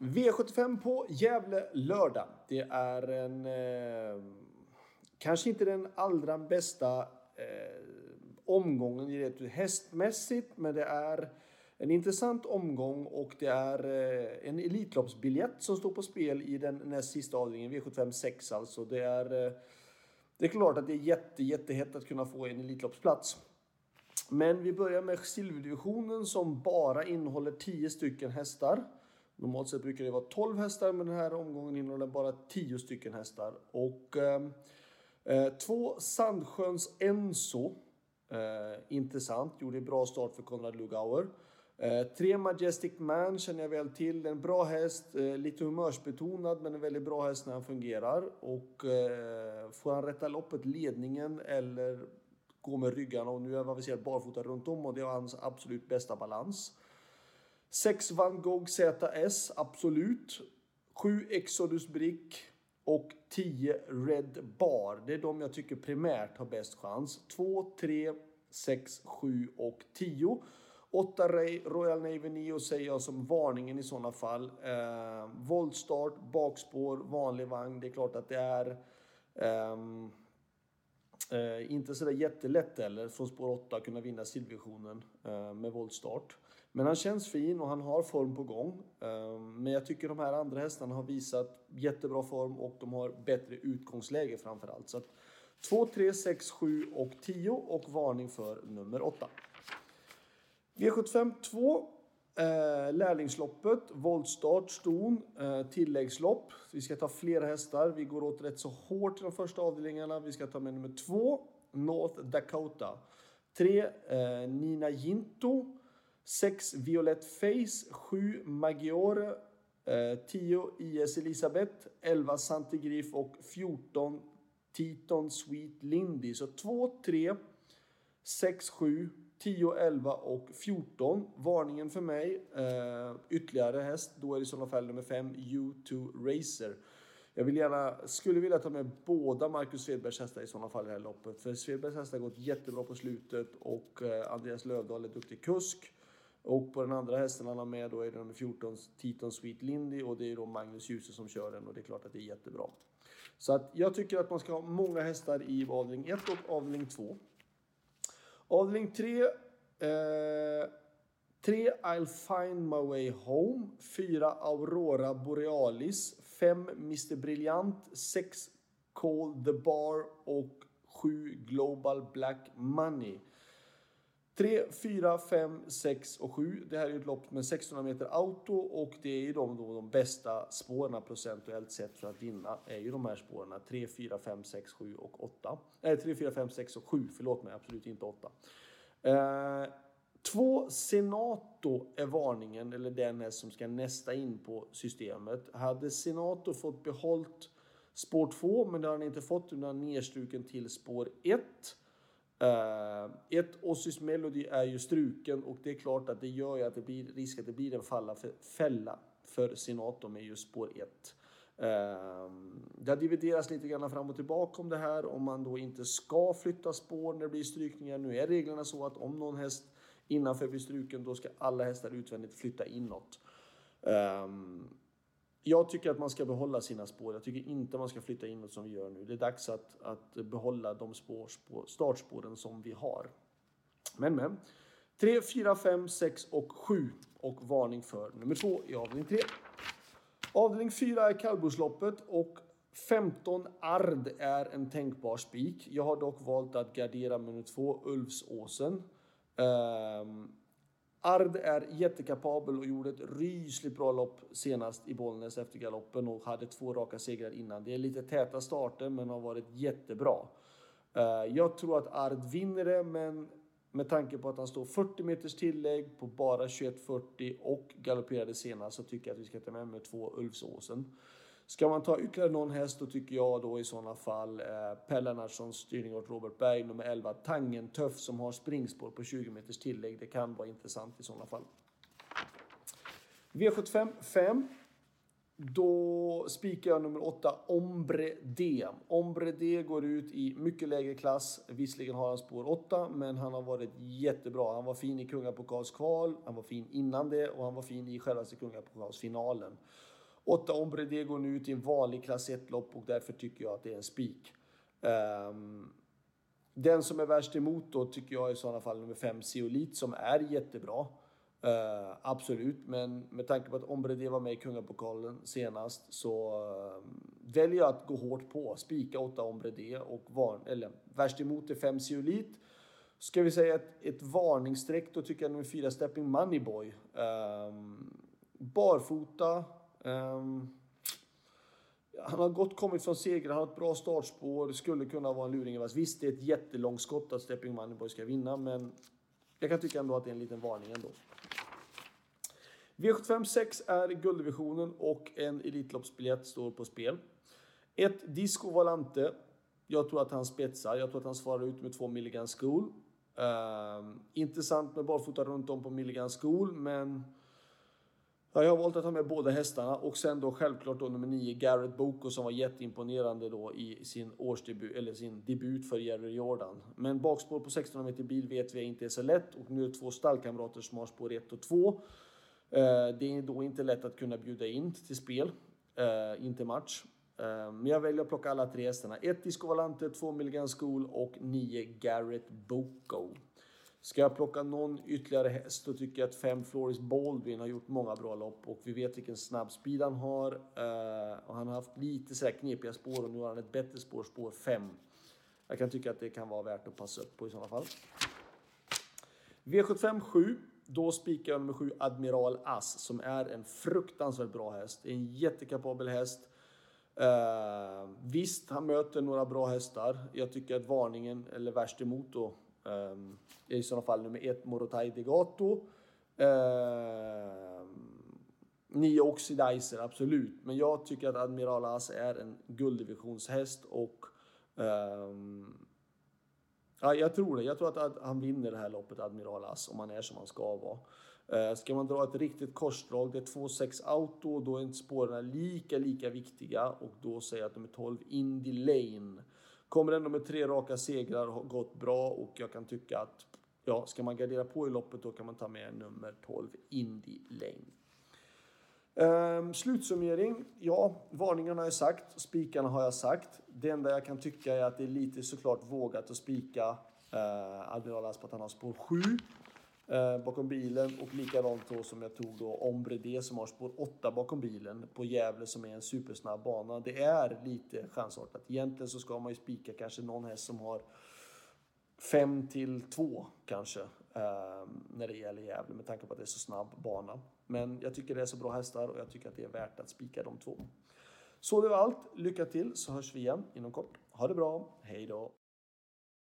V75 på Gävle lördag. Det är en... Eh, kanske inte den allra bästa eh, omgången i det hästmässigt, men det är en intressant omgång och det är eh, en Elitloppsbiljett som står på spel i den näst sista avdelningen, V75 6 alltså. Det är, eh, det är klart att det är jätte, jättehett att kunna få en Elitloppsplats. Men vi börjar med silverdivisionen som bara innehåller 10 stycken hästar. Normalt sett brukar det vara 12 hästar, men den här omgången innehåller bara 10 stycken hästar. Och eh, eh, två Sandsjöns Enso. Eh, intressant, gjorde en bra start för Konrad Lugauer. Eh, tre Majestic Man känner jag väl till. En bra häst, eh, lite humörsbetonad men en väldigt bra häst när han fungerar. Och eh, får han rätta loppet, ledningen eller gå med ryggarna och nu är han aviserad barfota runt om och det är hans absolut bästa balans. 6 Van Gogh ZS, absolut. 7 Exodus Brick och 10 Red Bar. Det är de jag tycker primärt har bäst chans. 2, 3, 6, 7 och 10. 8 Royal Navy 9 säger jag som varningen i sådana fall. Eh, voltstart, bakspår, vanlig vagn. Det är klart att det är ehm, Eh, inte sådär jättelätt heller från spår 8 att kunna vinna silvervisionen eh, med voltstart. Men han känns fin och han har form på gång. Ehm, men jag tycker de här andra hästarna har visat jättebra form och de har bättre utgångsläge framförallt. Så 2, 3, 6, 7 och 10 och varning för nummer 8. V75 2. Lärlingsloppet, voltstart, ston, eh, tilläggslopp. Vi ska ta flera hästar. Vi går åt rätt så hårt i de första avdelningarna. Vi ska ta med nummer 2, North Dakota. 3, eh, Nina Jinto. 6 Violet Face, 7 Maggiore, eh, 10 IS Elisabeth, 11 Santigrif och 14 Titon Sweet Lindy. Så 2, 3, 6, 7, 10, 11 och 14. Varningen för mig, eh, ytterligare häst, då är det i sådana fall nummer 5, U2 Racer. Jag vill gärna, skulle vilja ta med båda Marcus Svedbergs hästar i sådana fall i det här loppet. För Svedbergs hästar har gått jättebra på slutet och eh, Andreas Lövdahl är duktig kusk. Och på den andra hästen han har med då är det nummer 14, Titon Sweet Lindy och det är då Magnus Djuse som kör den och det är klart att det är jättebra. Så att jag tycker att man ska ha många hästar i avdelning 1 och avdelning 2. Avdelning 3. 3 eh, I'll find my way home. 4 Aurora Borealis. 5 Mr Brilliant. 6 Call the Bar och 7 Global Black Money. 3, 4, 5, 6 och 7. Det här är ett lopp med 1600 meter auto och det är ju de, då, de bästa spåren procentuellt sett för att vinna. är ju de här spåren 3, 4, 5, 6, 7 och 8. Nej, 3, 4, 5, 6 och 7. Förlåt mig, absolut inte 8. Eh, två Senato är varningen, eller den är som ska nästa in på systemet. Hade Senato fått behållt spår 2, men det har han inte fått, utan nedstruken till spår 1. Uh, ett Ossis Melody är ju struken och det är klart att det gör ju att det blir risk att det blir en falla för, fälla för Senator med just spår 1. Uh, ehm, det har dividerats lite grann fram och tillbaka om det här om man då inte ska flytta spår när det blir strykningar. Nu är reglerna så att om någon häst innanför blir struken då ska alla hästar utvändigt flytta inåt. Um, jag tycker att man ska behålla sina spår. Jag tycker inte man ska flytta inåt som vi gör nu. Det är dags att, att behålla de spår, spår, startspåren som vi har. Men men. 3, 4, 5, 6 och 7. Och varning för nummer 2 i avdelning 3. Avdelning 4 är kallblodsloppet och 15 Ard är en tänkbar spik. Jag har dock valt att gardera med nummer 2 Ulfsåsen. Um, ehm, Ard är jättekapabel och gjorde ett rysligt bra lopp senast i Bollnäs efter galoppen och hade två raka segrar innan. Det är lite täta starter men har varit jättebra. Eh, jag tror att Ard vinner det men med tanke på att han står 40 meters tillägg på bara 21.40 och galopperade senast så tycker jag att vi ska ta med med två Ulfsåsen. Ska man ta ytterligare någon häst då tycker jag då i sådana fall eh, Per Lennartssons styrning åt Robert Berg nummer 11 Tangen Tuff som har springspår på 20 meters tillägg. Det kan vara intressant i sådana fall. V75 5. Då spikar jag nummer 8, Ombre D. Ombre D går ut i mycket lägre klass. Visserligen har han spår 8, men han har varit jättebra. Han var fin i Kungapokalskval, han var fin innan det och han var fin i självaste Kungapokalsfinalen. 8 Ombre går nu ut i en vanlig klass 1-lopp och därför tycker jag att det är en spik. Um, den som är värst emot då tycker jag i sådana fall nummer 5 Seolit, som är jättebra. Uh, absolut, men med tanke på att Ombrede var med i Kungapokalen senast så uh, väljer jag att gå hårt på. Spika 8 Ombrede och var, eller värst emot är 5 Seolit. Ska vi säga ett, ett varningsstreck då tycker jag nummer 4 Stepping Moneyboy. Um, barfota. Um, han har gott kommit från seger, han har ett bra startspår, det skulle kunna vara en luring. Visst, det är ett jättelångskott att Stepping Moneyboy ska vinna, men jag kan tycka ändå att det är en liten varning ändå. V75 6 är gulddivisionen och en Elitloppsbiljett står på spel. Ett Disco Volante. Jag tror att han spetsar. Jag tror att han svarar ut med 2 Milligan School. Uh, intressant med barfota runt om på Milligan School, men Ja, jag har valt att ha med båda hästarna och sen då självklart då nummer 9 Garrett Boko som var jätteimponerande då i sin årsdebut, eller sin debut för Jerry Jordan. Men bakspår på 1600 meter bil vet vi inte är så lätt och nu är det två stallkamrater som har spår 1 och 2. Eh, det är då inte lätt att kunna bjuda in till spel, eh, inte match. Eh, men jag väljer att plocka alla tre hästarna. 1 Disco Valante, 2 Milligan School och 9 Garrett Boko. Ska jag plocka någon ytterligare häst då tycker jag att 5 Floris Baldwin har gjort många bra lopp och vi vet vilken snabb speed han har. Uh, och han har haft lite så knepiga spår och nu har han ett bättre spår, spår 5. Jag kan tycka att det kan vara värt att passa upp på i sådana fall. V75 7. Då spikar jag nummer 7 Admiral Ass som är en fruktansvärt bra häst. En jättekapabel häst. Uh, visst, han möter några bra hästar. Jag tycker att varningen, eller värst emot då, Um, I sådana fall nummer ett Morotai Degato. Ehm, um, nio Oxidizer, absolut. Men jag tycker att Admiral As är en gulddivisionshäst och um, ja, jag tror det. Jag tror att han vinner det här loppet, Admiral As, om han är som han ska vara. Uh, ska man dra ett riktigt korsdrag, det är 2-6 auto, då är inte spåren lika, lika viktiga och då säger jag att nummer 12 Indy Lane Kommer ändå med tre raka segrar, har gått bra och jag kan tycka att ja, ska man gardera på i loppet då kan man ta med nummer 12 Indy Lane. Ehm, slutsummering. Ja, varningarna har jag sagt, spikarna har jag sagt. Det enda jag kan tycka är att det är lite såklart vågat att spika eh, Admiral Asp att han har spår 7 eh, bakom bilen och likadant då som jag tog då Ombre D som har spår 8 bakom bilen på Gävle som är en supersnabb bana. Det är lite chansartat. Egentligen så ska man ju spika kanske någon häst som har 5 till 2 kanske eh, när det gäller Gävle med tanke på att det är så snabb bana. Men jag tycker det är så bra hästar och jag tycker att det är värt att spika de två. Så det var allt. Lycka till så hörs vi igen inom kort. Ha det bra. Hej då!